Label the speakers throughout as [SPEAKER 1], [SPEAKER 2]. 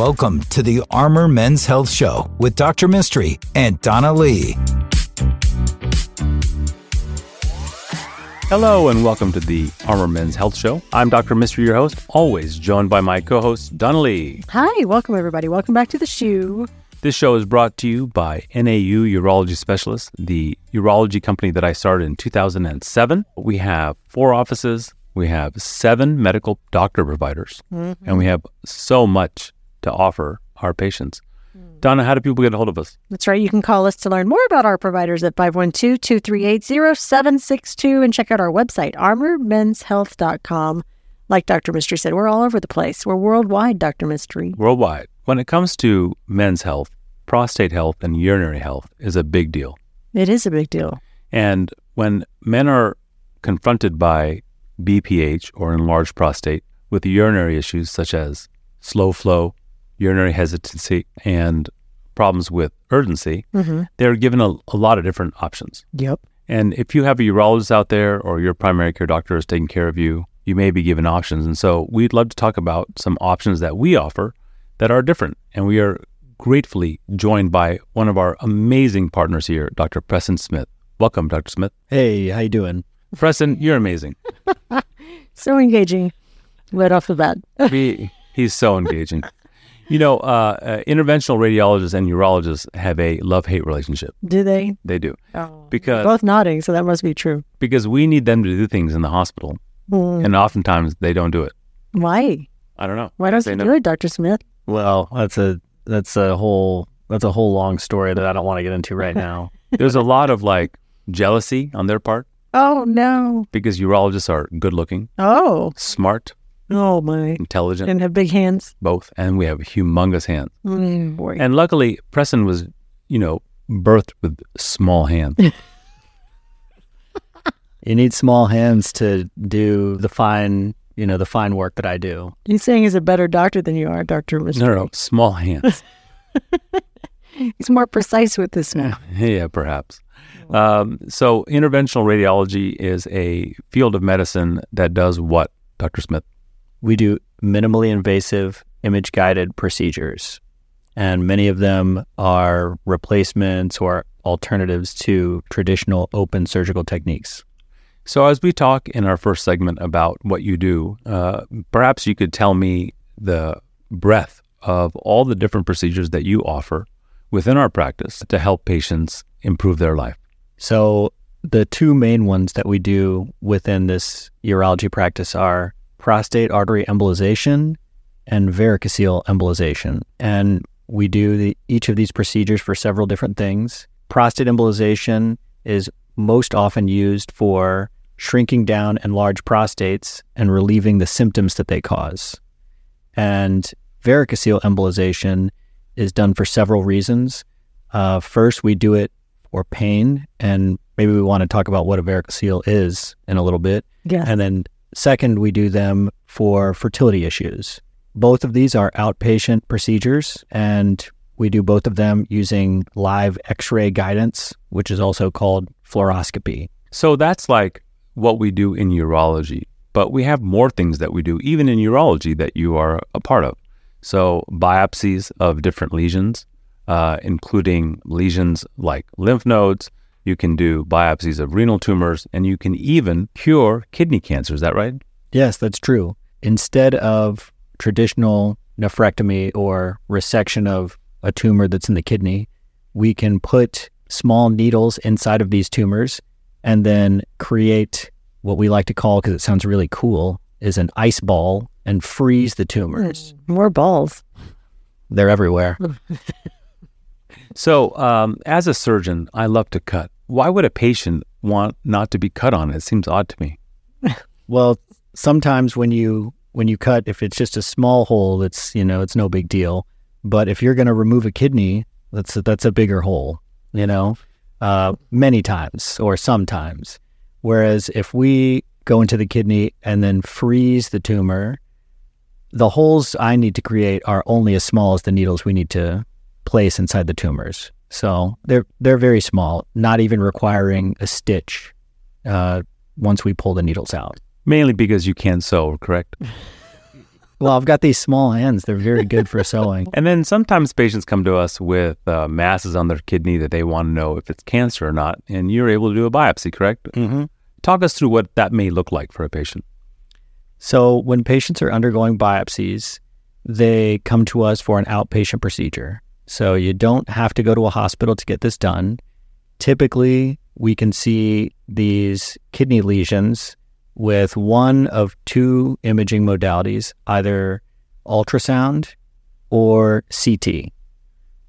[SPEAKER 1] Welcome to the Armor Men's Health Show with Dr. Mistry and Donna Lee.
[SPEAKER 2] Hello and welcome to the Armor Men's Health Show. I'm Dr. Mistry, your host, always joined by my co-host Donna Lee.
[SPEAKER 3] Hi, welcome everybody. Welcome back to the show.
[SPEAKER 2] This show is brought to you by NAU Urology Specialists, the urology company that I started in 2007. We have four offices, we have seven medical doctor providers,
[SPEAKER 3] Mm-hmm.
[SPEAKER 2] and we have so much to offer our patients.
[SPEAKER 3] Mm.
[SPEAKER 2] Donna, how do people get a hold of us?
[SPEAKER 3] That's right. You can call us to learn more about our providers at 512-238-0762 and check out our website, armormenshealth.com. Like Dr. Mistry said, we're all over the place. We're worldwide, Dr. Mistry.
[SPEAKER 2] Worldwide. When it comes to men's health, prostate health and urinary health is a big deal.
[SPEAKER 3] It is a big deal.
[SPEAKER 2] And when men are confronted by BPH or enlarged prostate with urinary issues such as slow flow, urinary hesitancy, and problems with urgency,
[SPEAKER 3] Mm-hmm.
[SPEAKER 2] they're given a, a lot of different options.
[SPEAKER 3] Yep.
[SPEAKER 2] And if you have a urologist out there or your primary care doctor is taking care of you, you may be given options. And so we'd love to talk about some options that we offer that are different. And we are gratefully joined by one of our amazing partners here, Dr. Preston Smith. Welcome, Dr. Smith.
[SPEAKER 4] Hey, how you doing?
[SPEAKER 2] Preston, you're amazing.
[SPEAKER 3] So engaging right off the bat.
[SPEAKER 2] He, he's so engaging. You know, uh, uh, interventional radiologists and urologists have a love-hate relationship.
[SPEAKER 3] Do they?
[SPEAKER 2] They do
[SPEAKER 3] Oh.
[SPEAKER 2] because
[SPEAKER 3] Both nodding, so that must be true.
[SPEAKER 2] because we need them to do things in the hospital,
[SPEAKER 3] Mm.
[SPEAKER 2] and oftentimes they don't do it.
[SPEAKER 3] Why?
[SPEAKER 2] I don't know.
[SPEAKER 3] Why don't
[SPEAKER 2] They
[SPEAKER 3] you
[SPEAKER 2] know.
[SPEAKER 3] do it, Dr. Smith?
[SPEAKER 4] Well, that's a that's a whole that's a whole long story that I don't want to get into right now.
[SPEAKER 2] There's a lot of like jealousy on their part
[SPEAKER 3] Oh, no.
[SPEAKER 2] because urologists are good-looking,
[SPEAKER 3] Oh.
[SPEAKER 2] smart,
[SPEAKER 3] Oh, my.
[SPEAKER 2] intelligent,
[SPEAKER 3] And have big hands.
[SPEAKER 2] both, and we have humongous hands.
[SPEAKER 3] Mm, boy.
[SPEAKER 2] And luckily, Preston was, you know, birthed with small hands.
[SPEAKER 4] you need small hands to do the fine, you know, the fine work that I do.
[SPEAKER 3] He's saying he's a better doctor than you are, Dr. Mistry.
[SPEAKER 2] no, no, small hands.
[SPEAKER 3] He's more precise with this now.
[SPEAKER 2] yeah, perhaps. Um, so, interventional radiology is a field of medicine that does what, Dr. Smith?
[SPEAKER 4] We do minimally invasive image guided procedures, and many of them are replacements or alternatives to traditional open surgical techniques.
[SPEAKER 2] So, as we talk in our first segment about what you do, uh, perhaps you could tell me the breadth of all the different procedures that you offer within our practice to help patients improve their life.
[SPEAKER 4] So the two main ones that we do within this urology practice are prostate artery embolization and varicocele embolization. And we do the, each of these procedures for several different things. Prostate embolization is most often used for shrinking down enlarged prostates and relieving the symptoms that they cause. And varicocele embolization is done for several reasons. Uh, first, we do it for pain, and maybe we want to talk about what a varicocele is in a little bit.
[SPEAKER 3] Yeah.
[SPEAKER 4] And then second, we do them for fertility issues. Both of these are outpatient procedures, and we do both of them using live x ray guidance, which is also called fluoroscopy.
[SPEAKER 2] So, that's like what we do in urology, but we have more things that we do, even in urology, that you are a part of. So, biopsies of different lesions, uh, including lesions like lymph nodes. You can do biopsies of renal tumors, and you can even cure kidney cancer. Is that right?
[SPEAKER 4] Yes, that's true. Instead of traditional nephrectomy or resection of a tumor that's in the kidney, we can put small needles inside of these tumors and then create what we like to call, because it sounds really cool, is an ice ball and freeze the tumors.
[SPEAKER 3] More balls.
[SPEAKER 4] They're everywhere.
[SPEAKER 2] So, um, as a surgeon, I love to cut. Why would a patient want not to be cut on? It seems odd to me.
[SPEAKER 4] Well, sometimes when you when you cut, if it's just a small hole, it's you know it's no big deal. But if you're going to remove a kidney, that's a, that's a bigger hole. You know, uh, many times or sometimes. Whereas if we go into the kidney and then freeze the tumor, the holes I need to create are only as small as the needles we need to place inside the tumors. So they're they're very small, not even requiring a stitch uh, once we pull the needles out.
[SPEAKER 2] Mainly because you can't sew, correct?
[SPEAKER 4] Well, I've got these small hands. They're very good for sewing.
[SPEAKER 2] And then sometimes patients come to us with uh, masses on their kidney that they want to know if it's cancer or not. And you're able to do a biopsy, correct?
[SPEAKER 4] Mm-hmm.
[SPEAKER 2] Talk us through what that may look like for a patient.
[SPEAKER 4] So, when patients are undergoing biopsies, they come to us for an outpatient procedure. So, you don't have to go to a hospital to get this done. Typically, we can see these kidney lesions with one of two imaging modalities, either ultrasound or CT.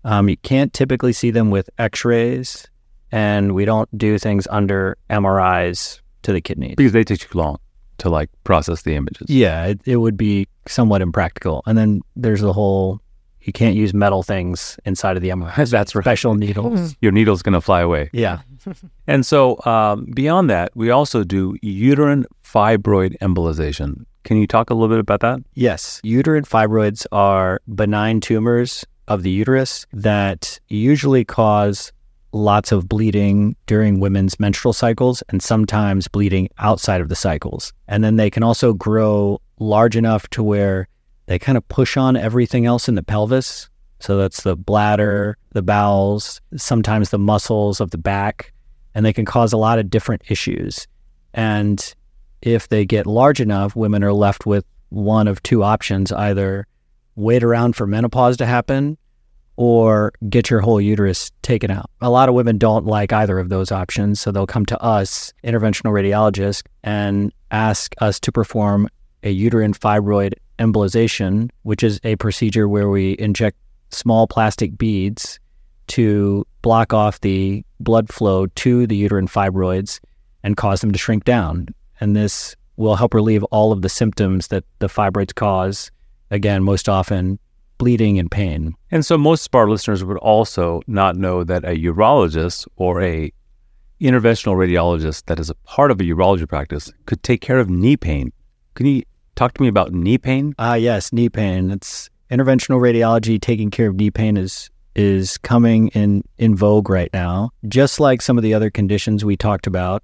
[SPEAKER 4] Um, you can't typically see them with x rays, and we don't do things under MRIs to the kidneys.
[SPEAKER 2] Because they take too long to like process the images.
[SPEAKER 4] Yeah, it, it would be somewhat impractical. And then there's the whole you can't use metal things inside of the MRI.
[SPEAKER 2] That's right.
[SPEAKER 4] Special needles.
[SPEAKER 2] Your needle's going to fly away.
[SPEAKER 4] yeah.
[SPEAKER 2] And so, um, beyond that, we also do uterine fibroid embolization. Can you talk a little bit about that?
[SPEAKER 4] Yes. Uterine fibroids are benign tumors of the uterus that usually cause lots of bleeding during women's menstrual cycles and sometimes bleeding outside of the cycles. And then they can also grow large enough to where they kind of push on everything else in the pelvis. So that's the bladder, the bowels, sometimes the muscles of the back, and they can cause a lot of different issues. And if they get large enough, women are left with one of two options either wait around for menopause to happen or get your whole uterus taken out. A lot of women don't like either of those options, so they'll come to us, interventional radiologists, and ask us to perform a uterine fibroid embolization, which is a procedure where we inject small plastic beads to block off the blood flow to the uterine fibroids and cause them to shrink down. And this will help relieve all of the symptoms that the fibroids cause. Again, most often bleeding and pain.
[SPEAKER 2] And so, most of our listeners would also not know that a urologist or a interventional radiologist that is a part of a urology practice could take care of knee pain. Can you talk to me about knee pain?
[SPEAKER 4] Ah, yes, knee pain. It's interventional radiology taking care of knee pain is is coming in in vogue right now. Just like some of the other conditions we talked about,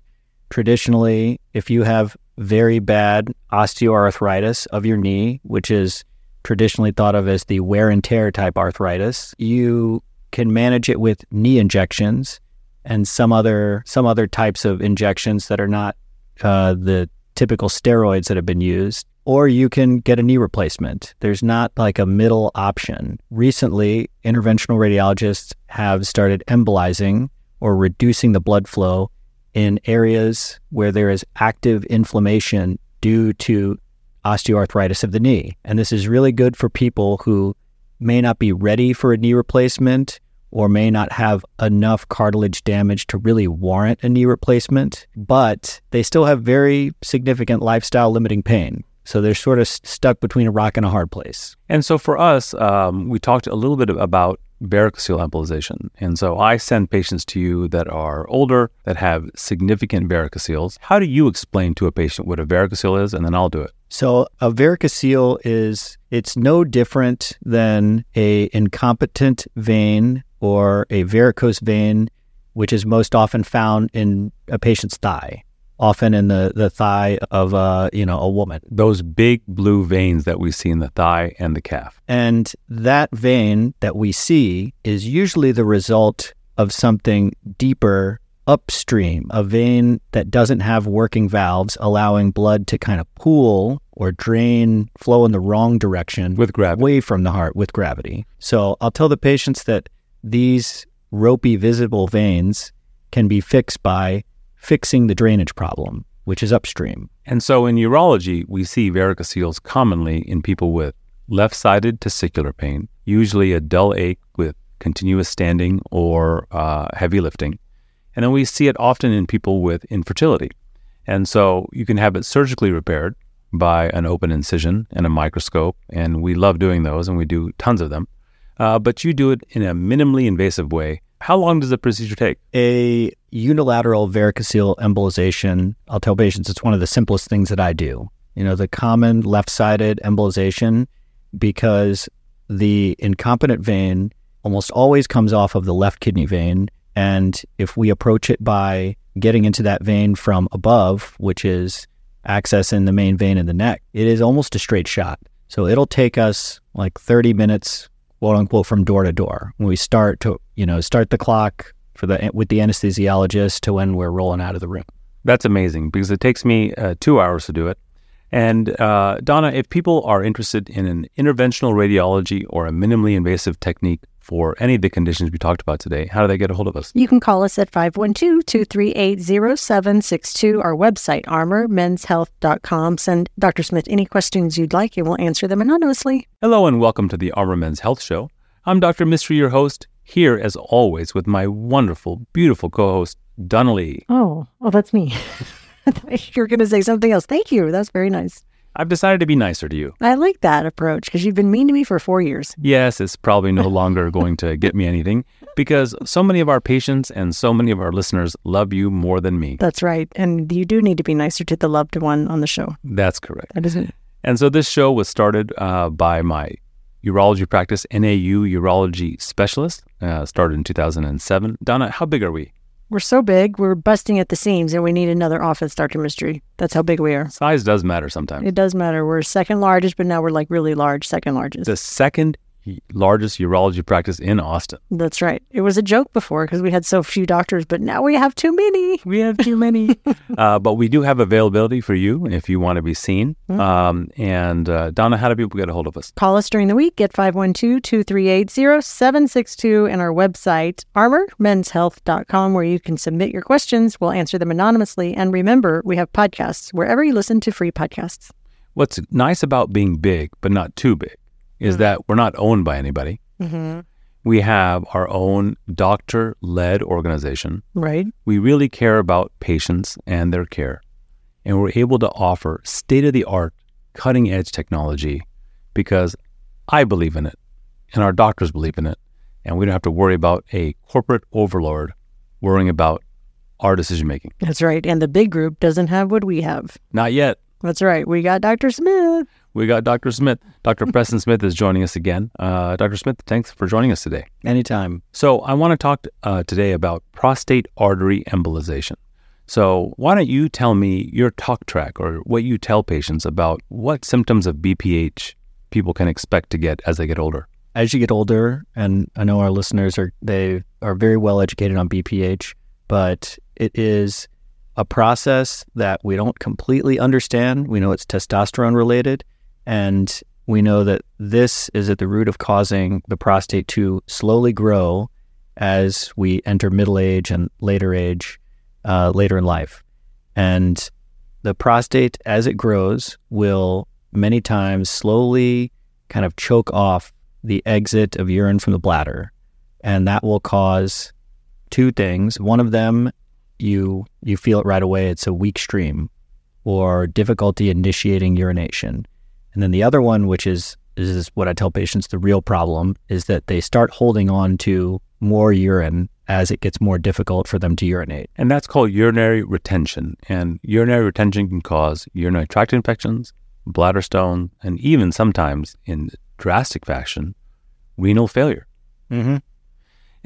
[SPEAKER 4] traditionally, if you have very bad osteoarthritis of your knee, which is traditionally thought of as the wear and tear type arthritis, you can manage it with knee injections and some other some other types of injections that are not uh, the typical steroids that have been used or you can get a knee replacement. There's not like a middle option. Recently, interventional radiologists have started embolizing or reducing the blood flow in areas where there is active inflammation due to osteoarthritis of the knee. And this is really good for people who may not be ready for a knee replacement or may not have enough cartilage damage to really warrant a knee replacement, but they still have very significant lifestyle limiting pain. So they're sort of stuck between a rock and a hard place.
[SPEAKER 2] And so for us, um, we talked a little bit about varicocele embolization. And so I send patients to you that are older, that have significant varicoceles. How do you explain to a patient what a varicocele is? And then I'll do it.
[SPEAKER 4] So a varicocele is it's no different than a incompetent vein or a varicose vein, which is most often found in a patient's thigh often in the, the thigh of a, you know, a woman.
[SPEAKER 2] Those big blue veins that we see in the thigh and the calf.
[SPEAKER 4] And that vein that we see is usually the result of something deeper upstream, a vein that doesn't have working valves, allowing blood to kind of pool or drain, flow in the wrong direction
[SPEAKER 2] with gravity.
[SPEAKER 4] away from the heart with gravity. So I'll tell the patients that these ropey visible veins can be fixed by fixing the drainage problem, which is upstream.
[SPEAKER 2] And so in urology, we see varicoceles commonly in people with left sided testicular pain, usually a dull ache with continuous standing or uh, heavy lifting. And then we see it often in people with infertility. And so you can have it surgically repaired by an open incision and a microscope. And we love doing those and we do tons of them. Uh, but you do it in a minimally invasive way how long does the procedure take?
[SPEAKER 4] A unilateral varicocele embolization, I'll tell patients it's one of the simplest things that I do. You know, the common left sided embolization, because the incompetent vein almost always comes off of the left kidney vein. And if we approach it by getting into that vein from above, which is accessing the main vein in the neck, it is almost a straight shot. So it'll take us like 30 minutes, quote unquote, from door to door. When we start to, you know, start the clock for the with the anesthesiologist to when we're rolling out of the room.
[SPEAKER 2] That's amazing because it takes me uh, two hours to do it. And uh, Donna, if people are interested in an interventional radiology or a minimally invasive technique for any of the conditions we talked about today, how do they get a hold of us?
[SPEAKER 3] You can call us at 512 238 0762, our website, armormenshealth.com. Send Dr. Smith any questions you'd like, and we'll answer them anonymously.
[SPEAKER 2] Hello, and welcome to the Armor Men's Health Show. I'm Dr. Mistry, your host, here as always with my wonderful, beautiful co host, Donna Lee.
[SPEAKER 3] Oh, oh, that's me. You're going to say something else. Thank you. That's very nice.
[SPEAKER 2] I've decided to be nicer to you.
[SPEAKER 3] I like that approach because you've been mean to me for four years.
[SPEAKER 2] Yes, it's probably no longer going to get me anything because so many of our patients and so many of our listeners love you more than me.
[SPEAKER 3] That's right. And you do need to be nicer to the loved one on the show.
[SPEAKER 2] That's correct.
[SPEAKER 3] That isn't.
[SPEAKER 2] And so this show was started uh, by my urology practice, NAU urology specialist, uh, started in 2007. Donna, how big are we?
[SPEAKER 3] We're so big, we're busting at the seams, and we need another office, Dr. Mistry. That's how big we are.
[SPEAKER 2] Size does matter sometimes.
[SPEAKER 3] It does matter. We're second largest, but now we're like really large, second largest.
[SPEAKER 2] the second largest urology practice in Austin.
[SPEAKER 3] That's right. It was a joke before because we had so few doctors, but now we have too many.
[SPEAKER 2] We have too many. uh, but we do have availability for you if you want to be seen. Um, and uh, Donna, how do people get a hold of us?
[SPEAKER 3] Call us during the week at 512 238 0762 and our website, armormenshealth.com, where you can submit your questions. We'll answer them anonymously. And remember, we have podcasts wherever you listen to free podcasts.
[SPEAKER 2] What's nice about being big, but not too big, is that we're not owned by anybody.
[SPEAKER 3] Mm-hmm.
[SPEAKER 2] We have our own doctor led organization.
[SPEAKER 3] Right?
[SPEAKER 2] We really care about patients and their care. And we're able to offer state of the art, cutting edge technology because I believe in it and our doctors believe in it. And we don't have to worry about a corporate overlord worrying about our decision making.
[SPEAKER 3] That's right. And the big group doesn't have what we have.
[SPEAKER 2] Not yet.
[SPEAKER 3] That's right. We got Dr. Smith.
[SPEAKER 2] We got Dr. Smith. Dr. Preston Smith is joining us again. Uh, Dr. Smith, thanks for joining us today.
[SPEAKER 4] Anytime.
[SPEAKER 2] So, I want to talk uh, today about prostate artery embolization. So, why don't you tell me your talk track or what you tell patients about what symptoms of BPH people can expect to get as they get older?
[SPEAKER 4] As you get older, and I know our listeners are they are very well educated on BPH, but it is a process that we don't completely understand. We know it's testosterone related, and we know that this is at the root of causing the prostate to slowly grow as we enter middle age and later age, uh, later in life. And the prostate, as it grows, will many times slowly kind of choke off the exit of urine from the bladder. And that will cause two things. One of them, you you feel it right away, it's a weak stream or difficulty initiating urination. And then the other one, which is is what I tell patients the real problem, is that they start holding on to more urine as it gets more difficult for them to urinate.
[SPEAKER 2] And that's called urinary retention. And urinary retention can cause urinary tract infections, bladder stone, and even sometimes, in drastic fashion, renal failure.
[SPEAKER 4] Mm-hmm.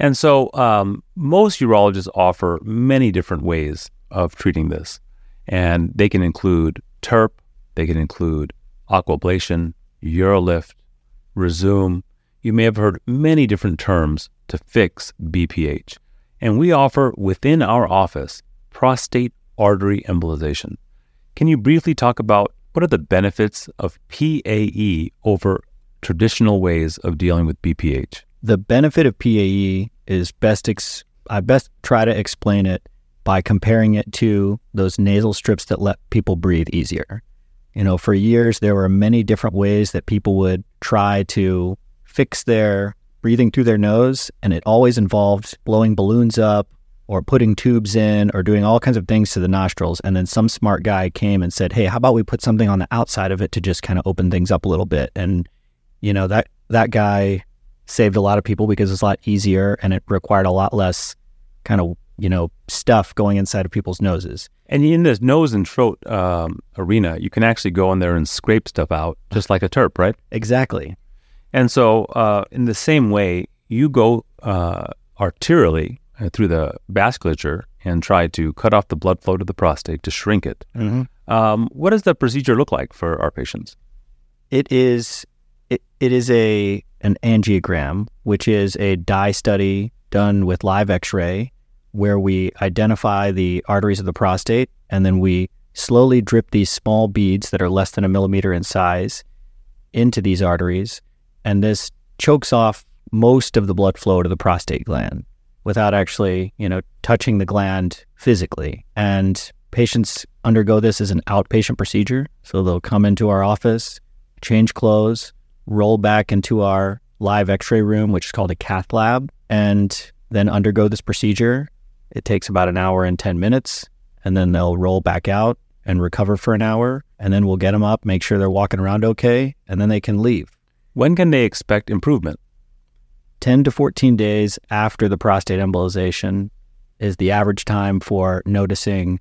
[SPEAKER 2] And so, um, most urologists offer many different ways of treating this. And they can include TURP, they can include aquablation, Urolift, Rezum. You may have heard many different terms to fix BPH. And we offer within our office prostate artery embolization. Can you briefly talk about what are the benefits of PAE over traditional ways of dealing with BPH?
[SPEAKER 4] The benefit of PAE is best ex- I best try to explain it by comparing it to those nasal strips that let people breathe easier. You know, for years there were many different ways that people would try to fix their breathing through their nose, and it always involved blowing balloons up or putting tubes in or doing all kinds of things to the nostrils. And then some smart guy came and said, "Hey, how about we put something on the outside of it to just kind of open things up a little bit?" And you know that that guy saved a lot of people because it's a lot easier and it required a lot less kind of you know stuff going inside of people's noses.
[SPEAKER 2] And in this nose and throat um, arena, you can actually go in there and scrape stuff out, just like a TURP, right?
[SPEAKER 4] Exactly.
[SPEAKER 2] And so, uh, in the same way, you go uh, arterially uh, through the vasculature and try to cut off the blood flow to the prostate to shrink it.
[SPEAKER 4] Mm-hmm.
[SPEAKER 2] Um, what does the procedure look like for our patients?
[SPEAKER 4] It is it, is a an angiogram, which is a dye study done with live X-ray, where we identify the arteries of the prostate, and then we slowly drip these small beads that are less than a millimeter in size into these arteries, and this chokes off most of the blood flow to the prostate gland without actually, you know, touching the gland physically. And patients undergo this as an outpatient procedure. So they'll come into our office, change clothes, roll back into our live x-ray room, which is called a cath lab, and then undergo this procedure. It takes about an hour and 10 minutes, and then they'll roll back out and recover for an hour, and then we'll get them up, make sure they're walking around okay, and then they can leave.
[SPEAKER 2] When can they expect improvement?
[SPEAKER 4] 10 to 14 days after the prostate embolization is the average time for noticing.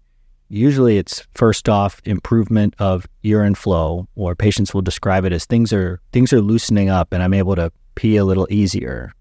[SPEAKER 4] Usually it's first off improvement of urine flow, or patients will describe it as things are things are loosening up and I'm able to pee a little easier.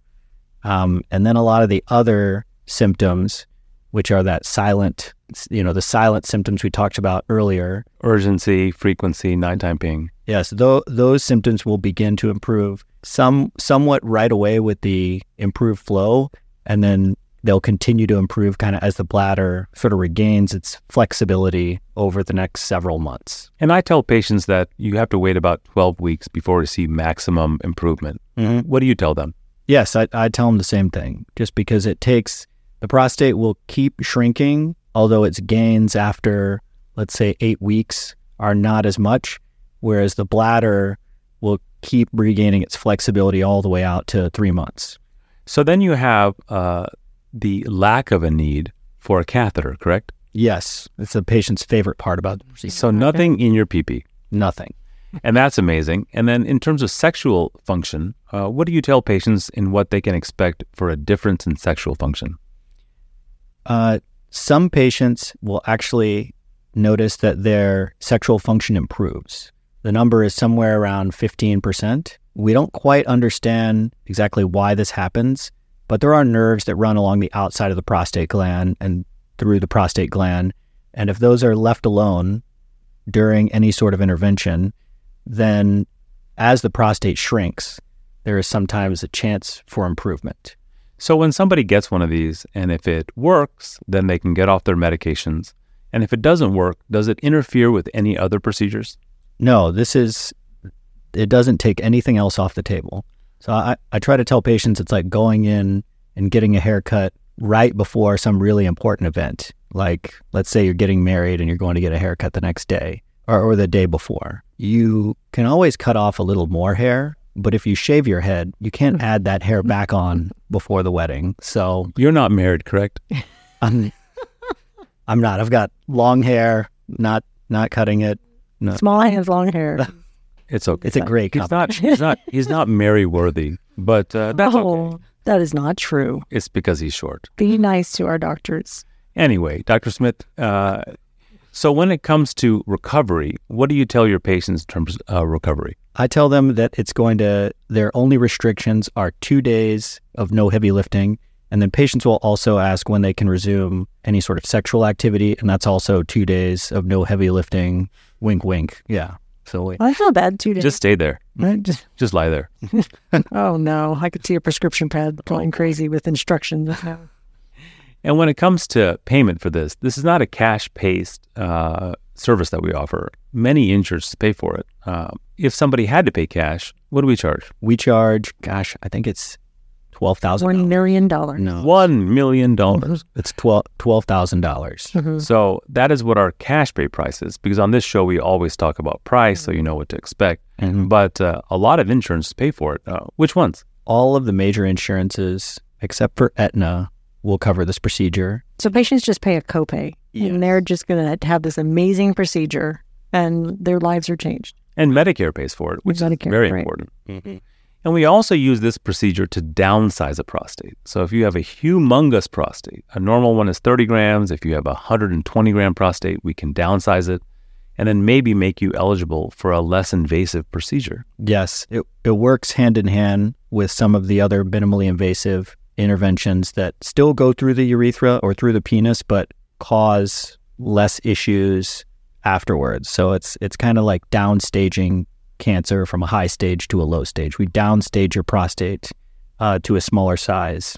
[SPEAKER 4] Um, and then a lot of the other symptoms, which are that silent, you know, the silent symptoms we talked about earlier.
[SPEAKER 2] Urgency, frequency, nighttime ping.
[SPEAKER 4] Yes, th- those symptoms will begin to improve some somewhat right away with the improved flow, and then they'll continue to improve kind of as the bladder sort of regains its flexibility over the next several months.
[SPEAKER 2] And I tell patients that you have to wait about 12 weeks before to see maximum improvement.
[SPEAKER 4] Mm-hmm.
[SPEAKER 2] What do you tell them?
[SPEAKER 4] Yes, I, I tell them the same thing, just because it takes the prostate will keep shrinking, although its gains after, let's say, eight weeks are not as much, whereas the bladder will keep regaining its flexibility all the way out to three months.
[SPEAKER 2] So then you have uh, the lack of a need for a catheter, correct?
[SPEAKER 4] Yes, it's the patient's favorite part about the procedure.
[SPEAKER 2] So nothing in your PP.
[SPEAKER 4] Nothing.
[SPEAKER 2] And that's amazing. And then in terms of sexual function, uh, what do you tell patients in what they can expect for a difference in sexual function?
[SPEAKER 4] Uh, some patients will actually notice that their sexual function improves. The number is somewhere around 15%. We don't quite understand exactly why this happens, but there are nerves that run along the outside of the prostate gland and through the prostate gland. And if those are left alone during any sort of intervention, then as the prostate shrinks, there is sometimes a chance for improvement.
[SPEAKER 2] So when somebody gets one of these and if it works, then they can get off their medications. And if it doesn't work, does it interfere with any other procedures?
[SPEAKER 4] No, this is, it doesn't take anything else off the table. So I, I try to tell patients it's like going in and getting a haircut right before some really important event. Like, let's say you're getting married and you're going to get a haircut the next day or, or the day before. You can always cut off a little more hair, but if you shave your head, you can't hmm. add that hair back on before the wedding. So
[SPEAKER 2] You're not married, correct?
[SPEAKER 4] I'm, I'm not. I've got long hair, not not cutting it. No.
[SPEAKER 3] Small hands, long hair.
[SPEAKER 2] It's okay.
[SPEAKER 4] It's a great
[SPEAKER 2] He's not. He's not. He's not marry worthy, but uh, that's okay.
[SPEAKER 3] oh, that is not true.
[SPEAKER 2] It's because he's short.
[SPEAKER 3] Be nice to our doctors.
[SPEAKER 2] Anyway, Dr. Smith. Uh, so when it comes to recovery, what do you tell your patients in terms of uh, recovery?
[SPEAKER 4] I tell them that it's going to, their only restrictions are two days of no heavy lifting. And then patients will also ask when they can resume any sort of sexual activity. And that's also two days of no heavy lifting. Wink, wink. Yeah. So we,
[SPEAKER 3] I feel bad too.
[SPEAKER 2] Just stay there.
[SPEAKER 3] Right? Just-
[SPEAKER 2] Just lie there.
[SPEAKER 3] oh no, I could see a prescription pad going crazy with instructions.
[SPEAKER 2] And when it comes to payment for this, this is not a cash-based uh, service that we offer. Many insurers pay for it. Uh, if somebody had to pay cash, what do we charge?
[SPEAKER 4] we charge, gosh, I think it's $12,000.
[SPEAKER 3] One million dollars.
[SPEAKER 4] No,
[SPEAKER 2] One million dollars.
[SPEAKER 4] it's twelve twelve thousand dollars.
[SPEAKER 3] Mm-hmm.
[SPEAKER 2] So that is what our cash pay price is. Because on this show, we always talk about price, so you know what to expect.
[SPEAKER 4] Mhm.
[SPEAKER 2] But uh, a lot of insurance pay for it. Uh, which ones?
[SPEAKER 4] All of the major insurances, except for Aetna, will cover this procedure.
[SPEAKER 3] So patients just pay a copay,
[SPEAKER 4] Yes.
[SPEAKER 3] and they're just going to have this amazing procedure, and their lives are changed.
[SPEAKER 2] And Medicare pays for it, which
[SPEAKER 3] Medicare,
[SPEAKER 2] is very
[SPEAKER 3] right.
[SPEAKER 2] important. And we also use this procedure to downsize a prostate. So if you have a humongous prostate, a normal one is 30 grams. If you have a 120 gram prostate, we can downsize it and then maybe make you eligible for a less invasive procedure.
[SPEAKER 4] Yes, it, it works hand in hand with some of the other minimally invasive interventions that still go through the urethra or through the penis, but cause less issues afterwards. So it's it's kind of like downstaging cancer from a high stage to a low stage. We downstage your prostate uh, to a smaller size.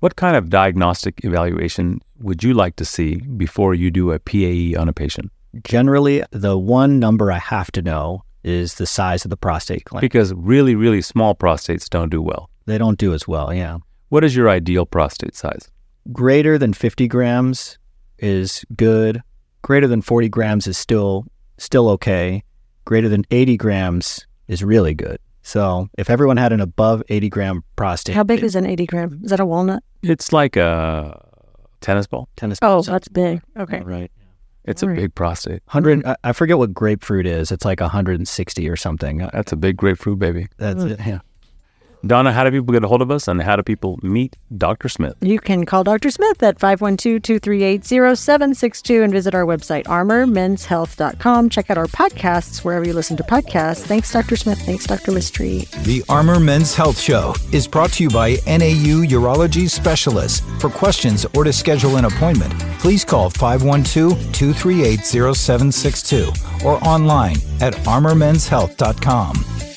[SPEAKER 2] What kind of diagnostic evaluation would you like to see before you do a PAE on a patient?
[SPEAKER 4] Generally, the one number I have to know is the size of the prostate gland.
[SPEAKER 2] Because really, really small prostates don't do well.
[SPEAKER 4] They don't do as well, yeah.
[SPEAKER 2] What is your ideal prostate size?
[SPEAKER 4] Greater than 50 grams is good. Greater than 40 grams is still still okay. Greater than 80 grams is really good. So if everyone had an above 80 gram prostate,
[SPEAKER 3] How big is an 80 gram? Is that a walnut?
[SPEAKER 2] It's like a tennis ball.
[SPEAKER 4] tennis? Ball.
[SPEAKER 3] Oh, that's big. Okay.
[SPEAKER 4] right.
[SPEAKER 2] It's a
[SPEAKER 3] Right.
[SPEAKER 2] big prostate.
[SPEAKER 4] Hundred. I- I forget what grapefruit is. It's like 160 or something.
[SPEAKER 2] That's a big grapefruit, baby.
[SPEAKER 4] That's it. Yeah.
[SPEAKER 2] Donna, how do people get a hold of us and how do people meet Dr. Smith?
[SPEAKER 3] You can call Dr. Smith at 512-238-0762 and visit our website, armormenshealth.com. Check out our podcasts wherever you listen to podcasts. Thanks, Dr. Smith. Thanks, Dr. Mistry.
[SPEAKER 1] The Armor Men's Health Show is brought to you by NAU Urology Specialists. For questions or to schedule an appointment, please call 512 238 0762 or online at armormenshealth.com.